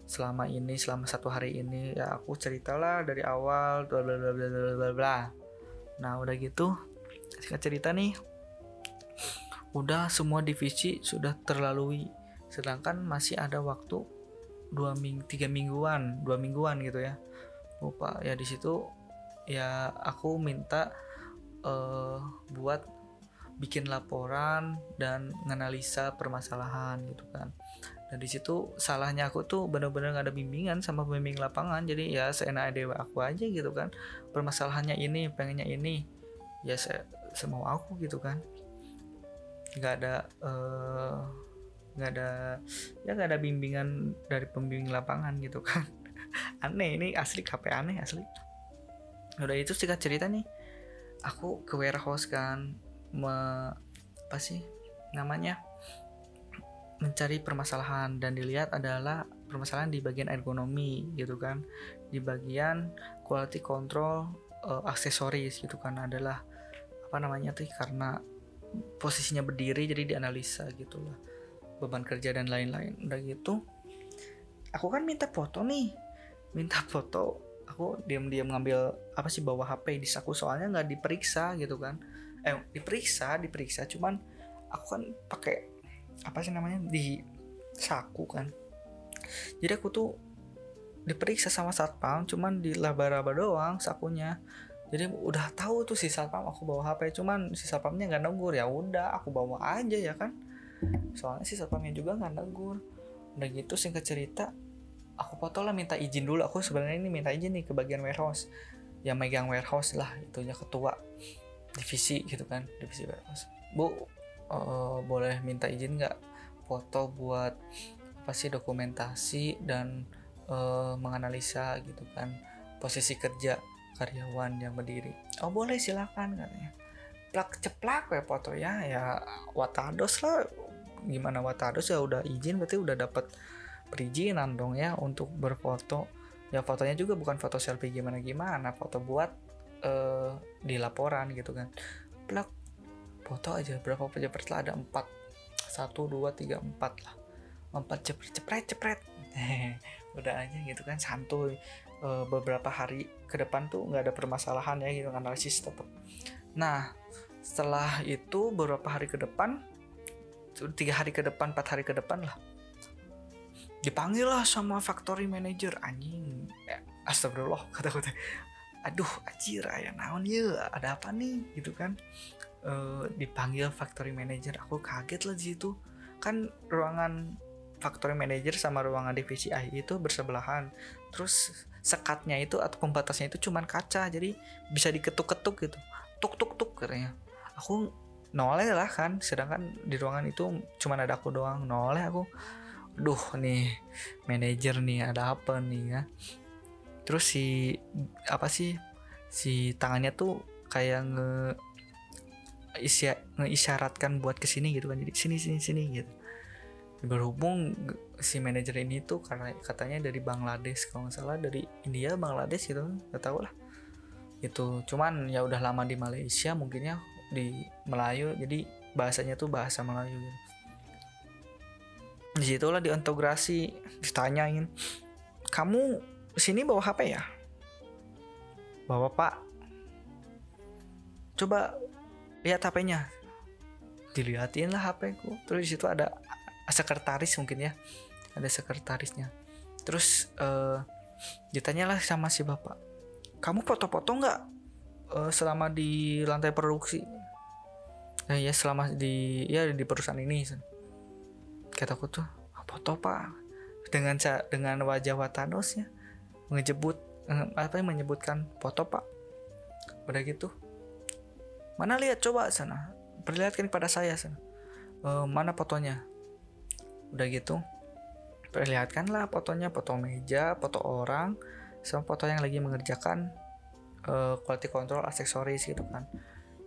Selama ini selama satu hari ini ya aku ceritalah dari awal bla bla bla bla bla bla. Nah udah gitu singkat cerita nih udah semua divisi sudah terlalui. Sedangkan masih ada waktu dua minggu tiga mingguan dua mingguan gitu ya lupa ya di situ ya aku minta uh, buat bikin laporan dan menganalisa permasalahan gitu kan Nah di situ salahnya aku tuh bener-bener gak ada bimbingan sama pembimbing lapangan. Jadi ya seenak dewa aku aja gitu kan. Permasalahannya ini, pengennya ini. Ya saya semau aku gitu kan. nggak ada eh, nggak ada ya nggak ada bimbingan dari pembimbing lapangan gitu kan. Aneh ini asli KP aneh asli. Udah itu singkat cerita nih. Aku ke warehouse kan me, apa sih namanya mencari permasalahan. Dan dilihat adalah permasalahan di bagian ergonomi gitu kan. Di bagian quality control uh, aksesoris gitu kan. Adalah apa namanya tuh karena posisinya berdiri jadi dianalisa gitu lah beban kerja dan lain-lain. Udah gitu aku kan minta foto nih. Minta foto aku diam-diam ngambil apa sih bawa HP di saku soalnya nggak diperiksa gitu kan. Eh diperiksa diperiksa cuman aku kan pakai apa sih namanya di saku kan. Jadi aku tuh diperiksa sama satpam cuman di laba-laba doang sakunya. Jadi udah tahu tuh si satpam aku bawa HP cuman si satpamnya nggak negur. Ya udah aku bawa aja ya kan soalnya si satpamnya juga nggak negur. Udah gitu singkat cerita aku foto lah minta izin dulu. Aku sebenarnya ini minta izin nih ke bagian warehouse. Yang megang warehouse lah itunya ketua divisi gitu kan divisi warehouse. Bu uh, boleh minta izin nggak? Foto buat apa sih dokumentasi dan uh, menganalisa gitu kan posisi kerja karyawan yang berdiri. Oh boleh silakan katanya. Plak ceplak ya foto ya ya watados lah gimana watados ya udah izin berarti udah dapat perizinan dong ya untuk berfoto. Ya fotonya juga bukan foto selfie gimana gimana foto buat uh, di laporan gitu kan. Plak foto aja berapa cepret lah ada empat. Satu dua tiga empat lah. Empat cepret cepret cepret udah aja gitu kan santuy. E, beberapa hari ke depan tuh nggak ada permasalahan ya gitu analisis tetap nah setelah itu beberapa hari ke depan tiga hari ke depan empat hari ke depan lah. Dipanggil lah sama factory manager anjing. Ya, astagfirullah kata kata aduh anjir ya naon ya ada apa nih? Gitu kan. E, dipanggil factory manager. Aku kaget lah di situ. Kan ruangan factory manager sama ruangan divisi AI itu bersebelahan. Terus sekatnya itu atau pembatasnya itu cuman kaca, jadi bisa diketuk-ketuk gitu. Tuk tuk tuk katanya. Aku noleh lah kan, sedangkan di ruangan itu cuman ada aku doang. Noleh aku. Duh nih manajer nih ada apa nih ya. Terus si apa sih si tangannya tuh kayak nge isya, ngeisyaratkan buat ke sini gitu kan jadi sini sini sini gitu berhubung si manajer ini tuh karena katanya dari Bangladesh kalau nggak salah dari India Bangladesh gitu nggak tahu lah itu cuman ya udah lama di Malaysia mungkinnya di Melayu jadi bahasanya tuh bahasa Melayu gitu. di situlah diintegrasi ditanyain kamu sini bawa HP ya? Bawa pak. Coba lihat HP-nya dilihatin lah HP ku. Terus di situ ada sekretaris mungkin ya ada sekretarisnya. Terus uh, ditanyalah sama si bapak kamu foto-foto nggak uh, selama di lantai produksi nah, ya selama di ya di perusahaan ini kataku tuh foto pak. Dengan dengan wajah Watanos ya ngejebut eh, apa yang menyebutkan foto pak. Udah gitu. Mana lihat? Coba sana perlihatkan pada saya sana e, mana fotonya? Udah gitu. Perlihatkanlah fotonya. Foto meja foto orang sama foto yang lagi mengerjakan uh, quality control aksesoris gitu kan.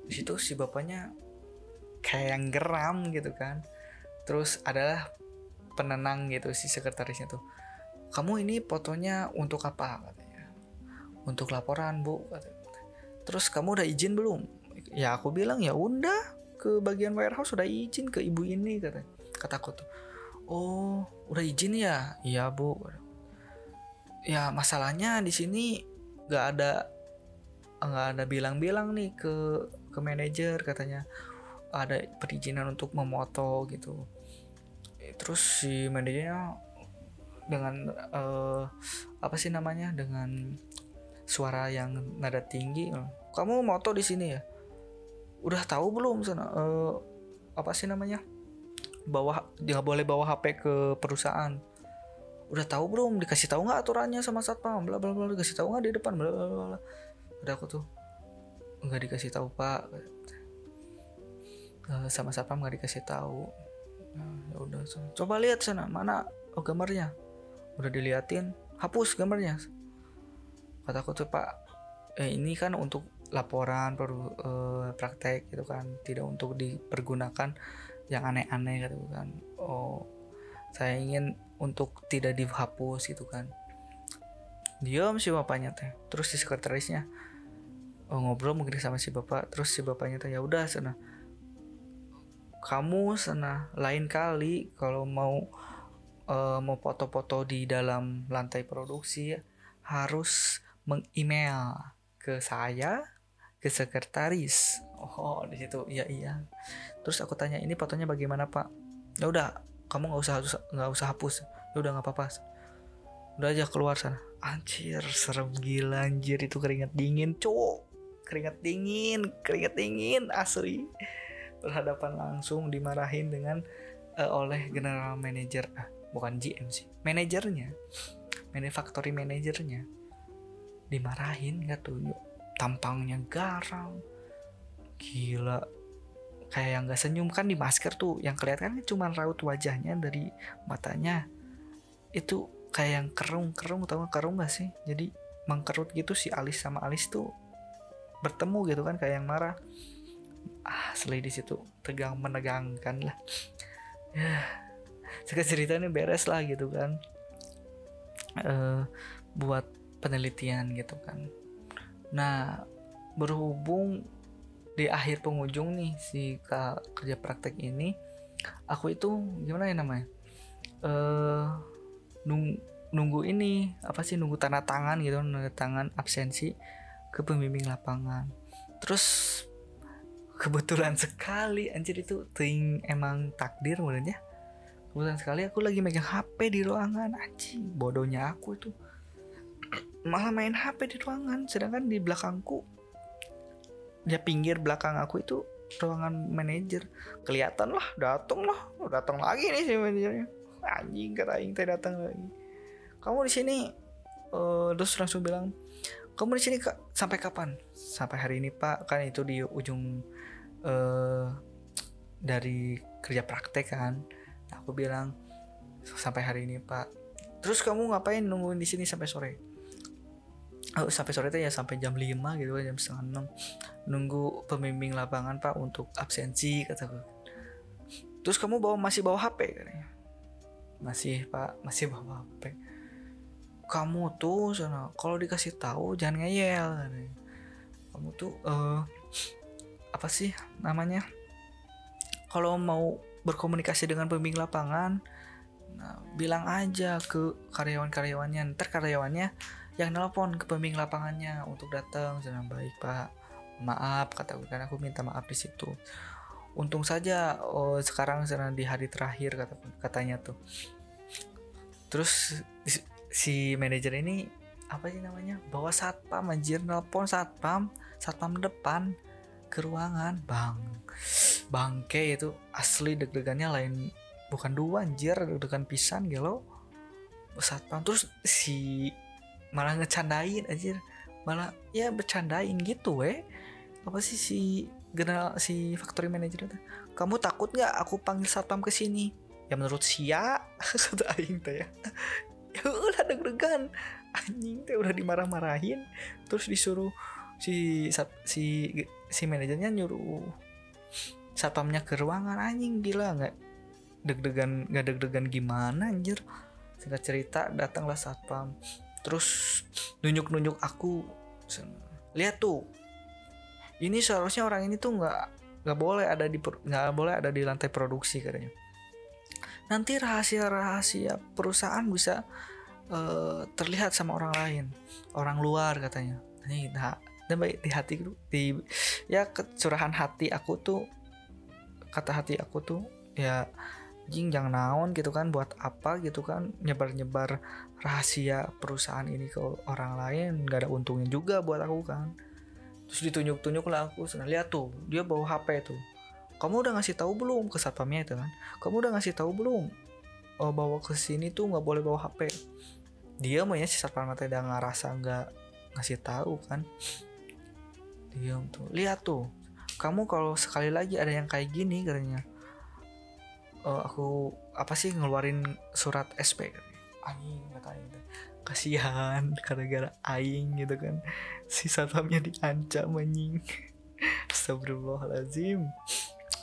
Di situ si bapaknya kayak yang geram gitu kan. Terus adalah penenang gitu si sekretarisnya tuh. Kamu ini fotonya untuk apa? Katanya. Untuk laporan bu terus kamu udah izin belum? Ya aku bilang ya udah ke bagian warehouse udah izin ke ibu ini kata kataku tuh. Oh udah izin ya? Iya bu. Ya masalahnya di sini nggak ada nggak ada bilang-bilang nih ke ke manajer katanya ada perizinan untuk memoto gitu. Terus si manajernya dengan uh, apa sih namanya dengan suara yang nada tinggi kamu moto di sini ya? Udah tahu belum sana uh, apa sih namanya bawa nggak boleh bawa HP ke perusahaan? Udah tahu belum? Dikasih tahu nggak aturannya sama satpam? Bla bla bla dikasih tahu nggak di depan? Bla bla bla. Udah aku tuh nggak dikasih tahu pak uh, sama satpam nggak dikasih tahu. Nah, ya udah coba lihat sana mana oh gambarnya. Udah diliatin hapus gambarnya. Kataku tuh pak eh, ini kan untuk laporan per, uh, praktek gitu kan. Tidak untuk dipergunakan yang aneh-aneh gitu kan. Oh saya ingin untuk tidak dihapus gitu kan. Diam si bapaknya teh. Terus si sekretarisnya oh, ngobrol mungkin sama si bapak. Terus si bapaknya teh ya udah sana kamu sana lain kali kalau mau uh, mau foto-foto di dalam lantai produksi harus mengemail ke saya ke sekretaris. Oh di situ. Iya iya. Terus aku tanya ini fotonya bagaimana pak? Ya udah kamu nggak usah nggak usah hapus. Ya udah nggak apa-apa. Udah aja keluar sana. Anjir serem gila anjir. Itu keringat dingin cowok keringat dingin keringat dingin asli berhadapan langsung dimarahin dengan uh, oleh general manager ah bukan GM sih manajernya manufacturing manajernya. Dimarahin nggak tuh tampangnya garang gila. Kayak yang nggak senyum kan di masker tuh yang kelihatan kan cuma raut wajahnya dari matanya. Itu kayak yang kerung-kerung tau gak kerung gak sih? Jadi mengkerut gitu si alis sama alis tuh bertemu gitu kan kayak yang marah ah selain di situ tegang menegangkan lah ya sekarang ceritanya beres lah gitu kan uh, buat penelitian gitu kan Nah, berhubung di akhir pengunjung nih si kerja praktek ini, aku itu gimana ya namanya? Uh, nung, nunggu ini apa sih nunggu tanda tangan gitu, tanda tangan absensi ke pembimbing lapangan. Terus kebetulan sekali. Anjir itu ting emang takdir ya kebetulan sekali aku lagi megang HP di ruangan. Anjing bodohnya aku itu malah main HP di ruangan. Sedangkan di belakangku ya pinggir belakang aku itu ruangan manajer. Kelihatan lah datang lah. Oh, datang lagi nih si manajernya. Anjing kata aing teh datang lagi. Kamu di sini uh, terus langsung bilang kamu di sini sampai kapan? Sampai hari ini pak. Kan itu di ujung uh, dari kerja praktek kan. Aku bilang sampai hari ini pak. Terus kamu ngapain nungguin di sini sampai sore? Oh, sampai sore itu ya sampai jam 5 gitu jam setengah 6 nunggu pembimbing lapangan pak untuk absensi kataku terus kamu bawa masih bawa HP katanya. Masih pak masih bawa HP kamu tuh sana kalau dikasih tahu jangan ngeyel katanya. kamu tuh uh, apa sih namanya? Kalau mau berkomunikasi dengan pembimbing lapangan nah, bilang aja ke karyawan-karyawannya. Ntar karyawannya yang nelpon ke pembimbing lapangannya untuk datang sedang baik pak maaf kata kan aku minta maaf di situ. Untung saja oh, sekarang sedang di hari terakhir kata katanya tuh. Terus si manajer ini apa sih namanya bawa satpam anjir nelpon satpam satpam depan ke ruangan. Bang bangke itu asli deg-degannya lain bukan dua anjir deg-degan pisan gitu satpam terus si malah ngecandain aja malah ya bercandain gitu weh apa sih si general si factory manager itu? Kamu takut nggak aku panggil satpam ke sini? Ya menurut sia kata aing teh ya. Ya udah deg-degan. Anjing teh udah dimarah-marahin terus disuruh si si si manajernya nyuruh satpamnya ke ruangan anjing gila nggak deg-degan nggak deg-degan gimana anjir? Singkat cerita datanglah satpam. Terus nunjuk-nunjuk aku. Lihat tuh ini seharusnya orang ini tuh nggak nggak boleh ada di nggak boleh ada di lantai produksi katanya. Nanti rahasia-rahasia perusahaan bisa uh, terlihat sama orang lain orang luar katanya. Ini nah dan baik di hati di ya kecurahan hati aku tuh kata hati aku tuh ya jing jangan naon gitu kan buat apa gitu kan nyebar-nyebar rahasia perusahaan ini ke orang lain nggak ada untungnya juga buat aku kan. Terus ditunjuk-tunjuk lah aku senang lihat tuh dia bawa HP tuh. Kamu udah ngasih tahu belum ke satpamnya itu kan? Kamu udah ngasih tahu belum oh, bawa ke sini tuh nggak boleh bawa HP dia mah ya si satpam teh udah ngerasa nggak ngasih tahu kan diam tuh lihat tuh kamu kalau sekali lagi ada yang kayak gini katanya uh, aku apa sih ngeluarin surat SP anjing kata aing kasihan gara-gara aing gitu kan. Si satpamnya diancam anjing. Astagfirullahalazim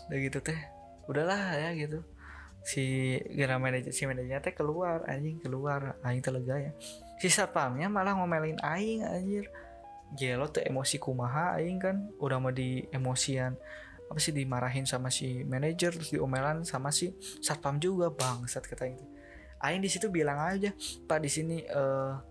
udah gitu teh udahlah ya gitu. Si gara manajer si manajernya teh keluar anjing keluar. Aing telega ya. Si satpamnya malah ngomelin aing anjir gelo tuh emosi kumaha aing kan? Udah mau di emosian apa sih dimarahin sama si manajer terus diomelan sama si satpam juga bang saat kata itu aing di situ bilang aja pak di sini uh,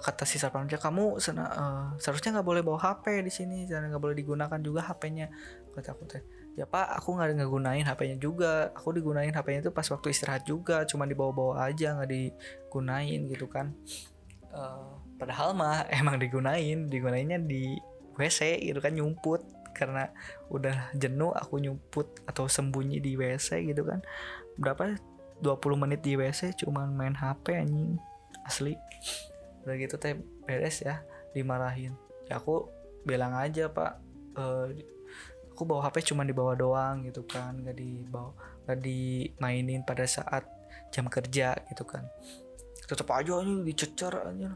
kata si satpamnya kamu sena, uh, seharusnya nggak boleh bawa HP di sini dan nggak boleh digunakan juga HP-nya kata aku teh. Ya pak aku nggak ngegunain HP-nya juga. Aku digunain HP-nya itu pas waktu istirahat juga cuma dibawa-bawa aja nggak digunain gitu kan. Uh, padahal mah emang digunain digunainnya di WC gitu kan nyumput. Karena udah jenuh aku nyumput atau sembunyi di WC gitu kan. Berapa? 20 menit di WC cuman main HP anjing. Asli. Udah gitu teh beres ya dimarahin. Ya aku bilang aja pak uh, aku bawa HP cuma dibawa doang gitu kan. Gak dibawa gak dimainin pada saat jam kerja gitu kan. Tetap aja aja dicecer aja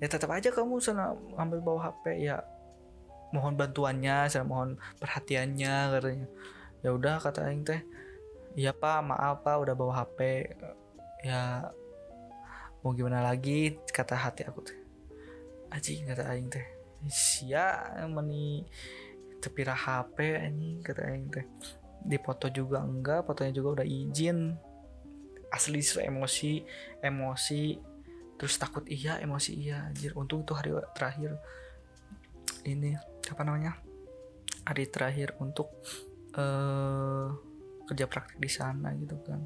ya tetap aja kamu sana ambil bawa HP ya. Mohon bantuannya saya mohon perhatiannya katanya. Ya udah kata aing teh. Iya pak maaf pak udah bawa HP ya mau gimana lagi? Kata hati aku teh. Aji kata aing teh. Sia meni tepira HP anjing kata aing teh. Di foto juga enggak fotonya juga udah izin. Asli emosi emosi terus takut iya emosi iya anjir. Untung itu hari terakhir ini apa namanya hari terakhir untuk uh, kerja praktik di sana gitu kan.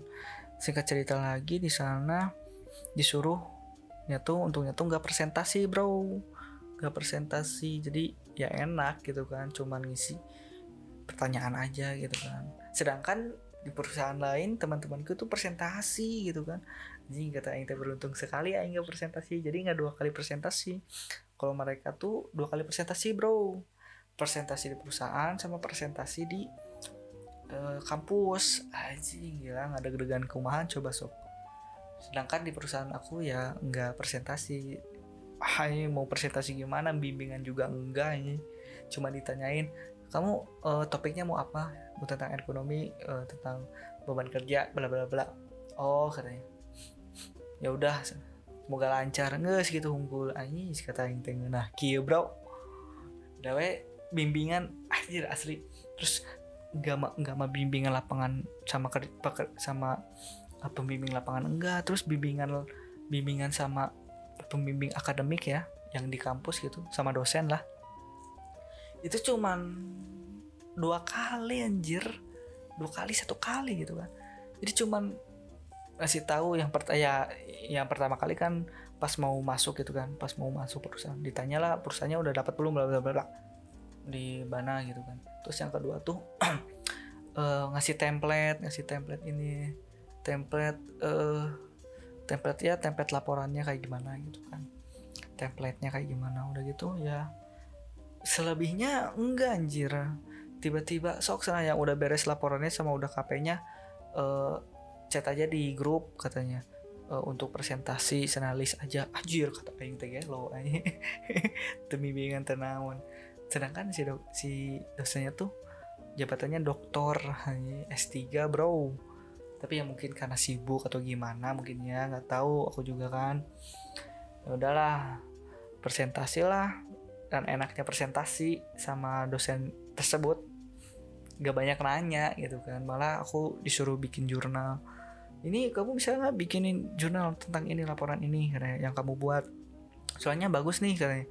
Singkat cerita lagi di sana disuruh tuh untungnya tuh nggak presentasi bro. Nggak presentasi jadi ya enak gitu kan cuman ngisi pertanyaan aja gitu kan. Sedangkan di perusahaan lain teman-temanku tuh presentasi gitu kan jadi kata Aing teh beruntung sekali Aing nggak presentasi. Jadi nggak dua kali presentasi. Kalau mereka tuh dua kali presentasi bro. Presentasi di perusahaan sama presentasi di uh, kampus. Aja gila nggak ada gedegan kumahan coba sok. Sedangkan di perusahaan aku ya nggak presentasi. Hai mau presentasi gimana? Bimbingan juga enggak ini. Cuma ditanyain kamu uh, topiknya mau apa? Mau tentang ekonomi uh, tentang beban kerja bla bla bla. Oh katanya ya udah semoga lancar nggak gitu unggul anjing kata yang tengah nah kia bro. Dawe bimbingan anjir asli. Terus nggak ma nggak ma bimbingan lapangan sama sama pembimbing lapangan enggak terus bimbingan bimbingan sama pembimbing akademik ya yang di kampus gitu sama dosen lah. Itu cuman dua kali anjir. Dua kali satu kali gitu kan jadi cuman ngasih tahu yang pertama ya yang pertama kali kan pas mau masuk gitu kan pas mau masuk perusahaan. Ditanya lah perusahaannya udah dapat belum bla bla bla di mana gitu kan. Terus yang kedua tuh uh, ngasih template ngasih template ini template uh, template ya template laporannya kayak gimana gitu kan. Template-nya kayak gimana udah gitu ya. Selebihnya enggak anjir. Tiba-tiba sok sana yang udah beres laporannya sama udah KP-nya uh, chat aja di grup katanya. Uh, untuk presentasi senalis aja. Anjir kata aing teh lo demi bingan tenawan sedangkan si do si dosennya tuh jabatannya doktor S3 bro. Tapi ya mungkin karena sibuk atau gimana mungkin ya nggak tahu aku juga kan. Ya udahlah presentasi lah. Dan enaknya presentasi sama dosen tersebut. Gak banyak nanya gitu kan malah aku disuruh bikin jurnal ini kamu bisa nggak bikinin jurnal tentang ini laporan ini? Yang kamu buat. Soalnya bagus nih katanya.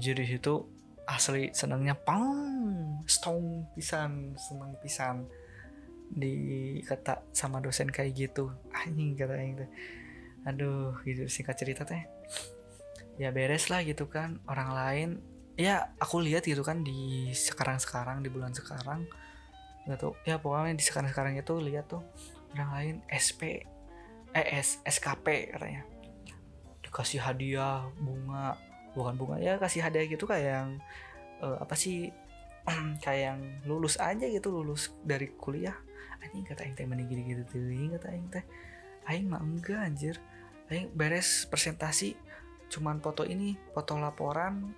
Jadi situ asli senangnya pang stone pisan senang pisan di kata sama dosen kayak gitu. Anjing kata yang aduh gitu singkat cerita teh. Ya beres lah gitu kan orang lain. Ya aku lihat gitu kan di sekarang sekarang di bulan sekarang gitu ya pokoknya di sekarang sekarang itu lihat tuh orang lain SP ES eh, SKP katanya. Dikasih hadiah bunga. Bukan bunga ya kasih hadiah gitu kayak yang uh, apa sih kayak yang lulus aja gitu lulus dari kuliah. Anjing kata aing teh gini gitu tuh kata aing teh. Aing mah enggak anjir. Aing beres presentasi cuman foto ini foto laporan.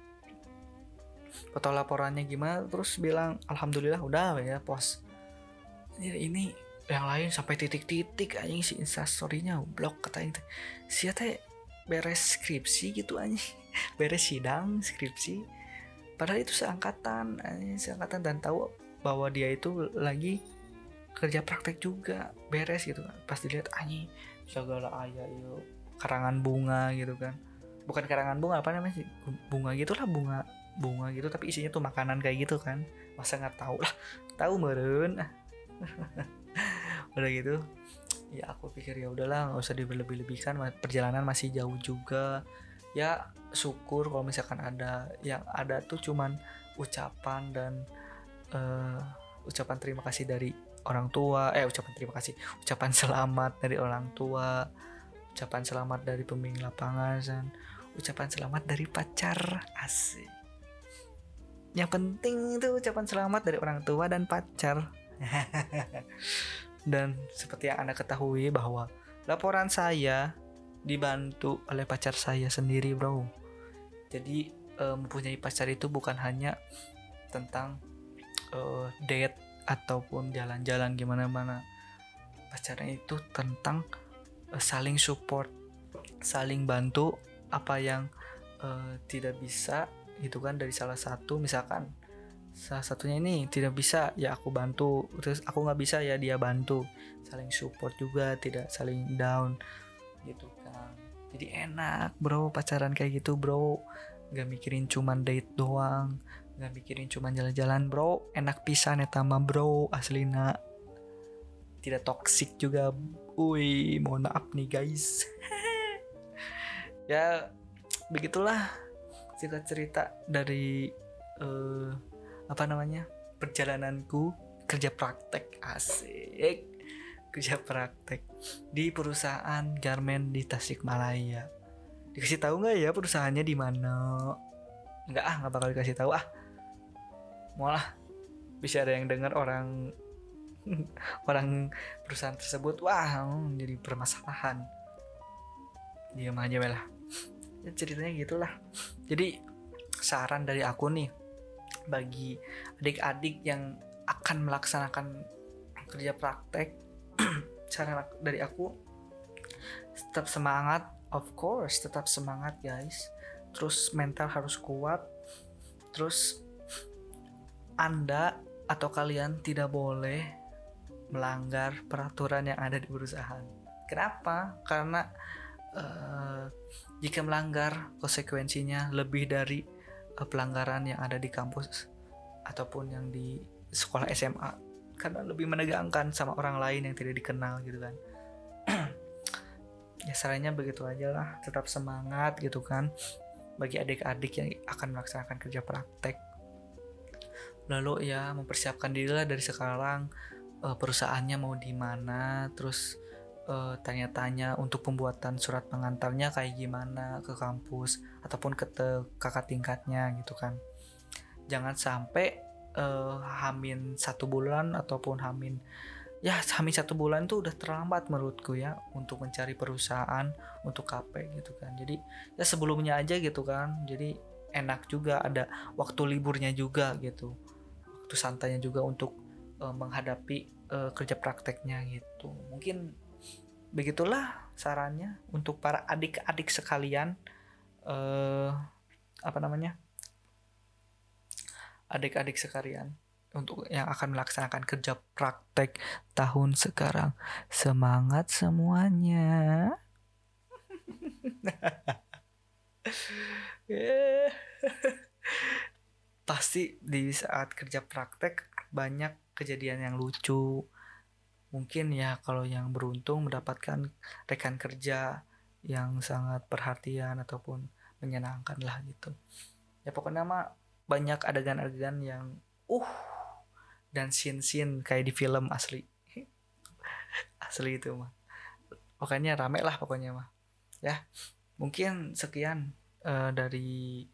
Foto laporannya gimana terus bilang alhamdulillah udah ya pos ini yang lain sampai titik-titik anjing si instastorynya blok kata teh si teh beres skripsi gitu anjing. Beres sidang skripsi. Padahal itu seangkatan anjing seangkatan. Dan tahu bahwa dia itu lagi kerja praktek juga beres gitu. Kan pas dilihat anjing segala ayah yuk karangan bunga gitu kan. Bukan karangan bunga apa namanya sih? Bunga gitulah bunga bunga gitu. Tapi isinya tuh makanan kayak gitu kan. Masa nggak tahu lah. Tahu meren udah gitu ya aku pikir ya udahlah nggak usah diberlebih-lebihkan perjalanan masih jauh juga. Ya syukur kalau misalkan ada yang ada tuh cuman ucapan dan uh, ucapan terima kasih dari orang tua eh ucapan terima kasih ucapan selamat dari orang tua ucapan selamat dari pemimpin lapangan dan ucapan selamat dari pacar. Asik. Yang penting itu ucapan selamat dari orang tua dan pacar dan seperti yang anda ketahui bahwa laporan saya dibantu oleh pacar saya sendiri bro. Jadi uh, mempunyai pacar itu bukan hanya tentang uh, date ataupun jalan-jalan gimana mana pacarnya itu tentang uh, saling support saling bantu apa yang uh, tidak bisa gitu kan dari salah satu. Misalkan salah satunya ini tidak bisa ya aku bantu. Terus aku nggak bisa ya dia bantu. Saling support juga tidak saling down gitu kan. Jadi enak bro pacaran kayak gitu bro. Nggak mikirin cuman date doang nggak mikirin cuma jalan-jalan bro. Enak pisan ya tama bro aslina. Tidak toksik juga. Wih, mohon maaf nih guys. Ya begitulah cerita cerita dari uh, apa namanya? Perjalananku kerja praktek. Asik. Kerja praktek. Di perusahaan garment di Tasikmalaya. Dikasih tahu nggak ya perusahaannya di mana? Nggak ah nggak bakal dikasih tahu ah. Malah bisa ada yang dengar orang orang perusahaan tersebut. Wah jadi permasalahan. Diam aja lah ya, ceritanya gitulah. Jadi saran dari aku nih bagi adik-adik yang akan melaksanakan kerja praktek saran dari aku tetap semangat of course tetap semangat guys terus mental harus kuat terus anda atau kalian tidak boleh melanggar peraturan yang ada di perusahaan. Kenapa? Karena uh, jika melanggar konsekuensinya lebih dari pelanggaran yang ada di kampus ataupun yang di sekolah SMA karena lebih menegangkan sama orang lain yang tidak dikenal gitu kan. ya sarannya begitu aja lah, tetap semangat gitu kan bagi adik-adik yang akan melaksanakan kerja praktek lalu ya mempersiapkan diri lah dari sekarang uh, perusahaannya mau di mana terus eh, tanya-tanya untuk pembuatan surat pengantarnya kayak gimana ke kampus ataupun ke kakak tingkatnya gitu kan. Jangan sampai uh, hamin satu bulan ataupun hamin ya hamin satu bulan tuh udah terlambat menurutku ya untuk mencari perusahaan untuk KP gitu kan. Jadi ya sebelumnya aja gitu kan. Jadi enak juga ada waktu liburnya juga gitu. Waktu santainya juga untuk uh, menghadapi uh, kerja prakteknya gitu. Mungkin begitulah sarannya untuk para adik-adik sekalian uh, apa namanya adik-adik sekalian untuk yang akan melaksanakan kerja praktek tahun sekarang. Semangat semuanya. Pasti di saat kerja praktek banyak kejadian yang lucu mungkin ya kalau yang beruntung mendapatkan rekan kerja yang sangat perhatian ataupun menyenangkan lah gitu. Ya pokoknya mah banyak adegan-adegan yang uh dan scene-scene kayak di film asli. Asli itu mah. Pokoknya rame lah pokoknya mah. Ya mungkin sekian uh, dari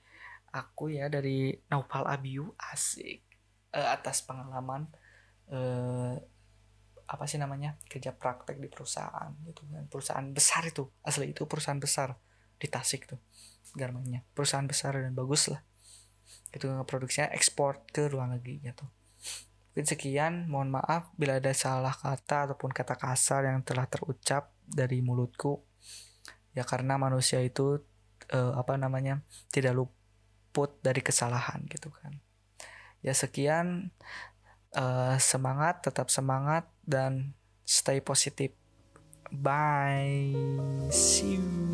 aku ya dari Naufal Abiu. Asik uh, atas pengalaman uh, apa sih namanya kerja praktek di perusahaan gitu kan. Perusahaan besar itu asli itu perusahaan besar di Tasik tuh garmennya. Perusahaan besar dan bagus lah. Itu produksinya ekspor ke luar negeri gitu. Mungkin sekian mohon maaf bila ada salah kata ataupun kata kasar yang telah terucap dari mulutku. Ya karena manusia itu uh, apa namanya tidak luput dari kesalahan gitu kan. Ya sekian uh, semangat tetap semangat dan stay positif. Bye. See you.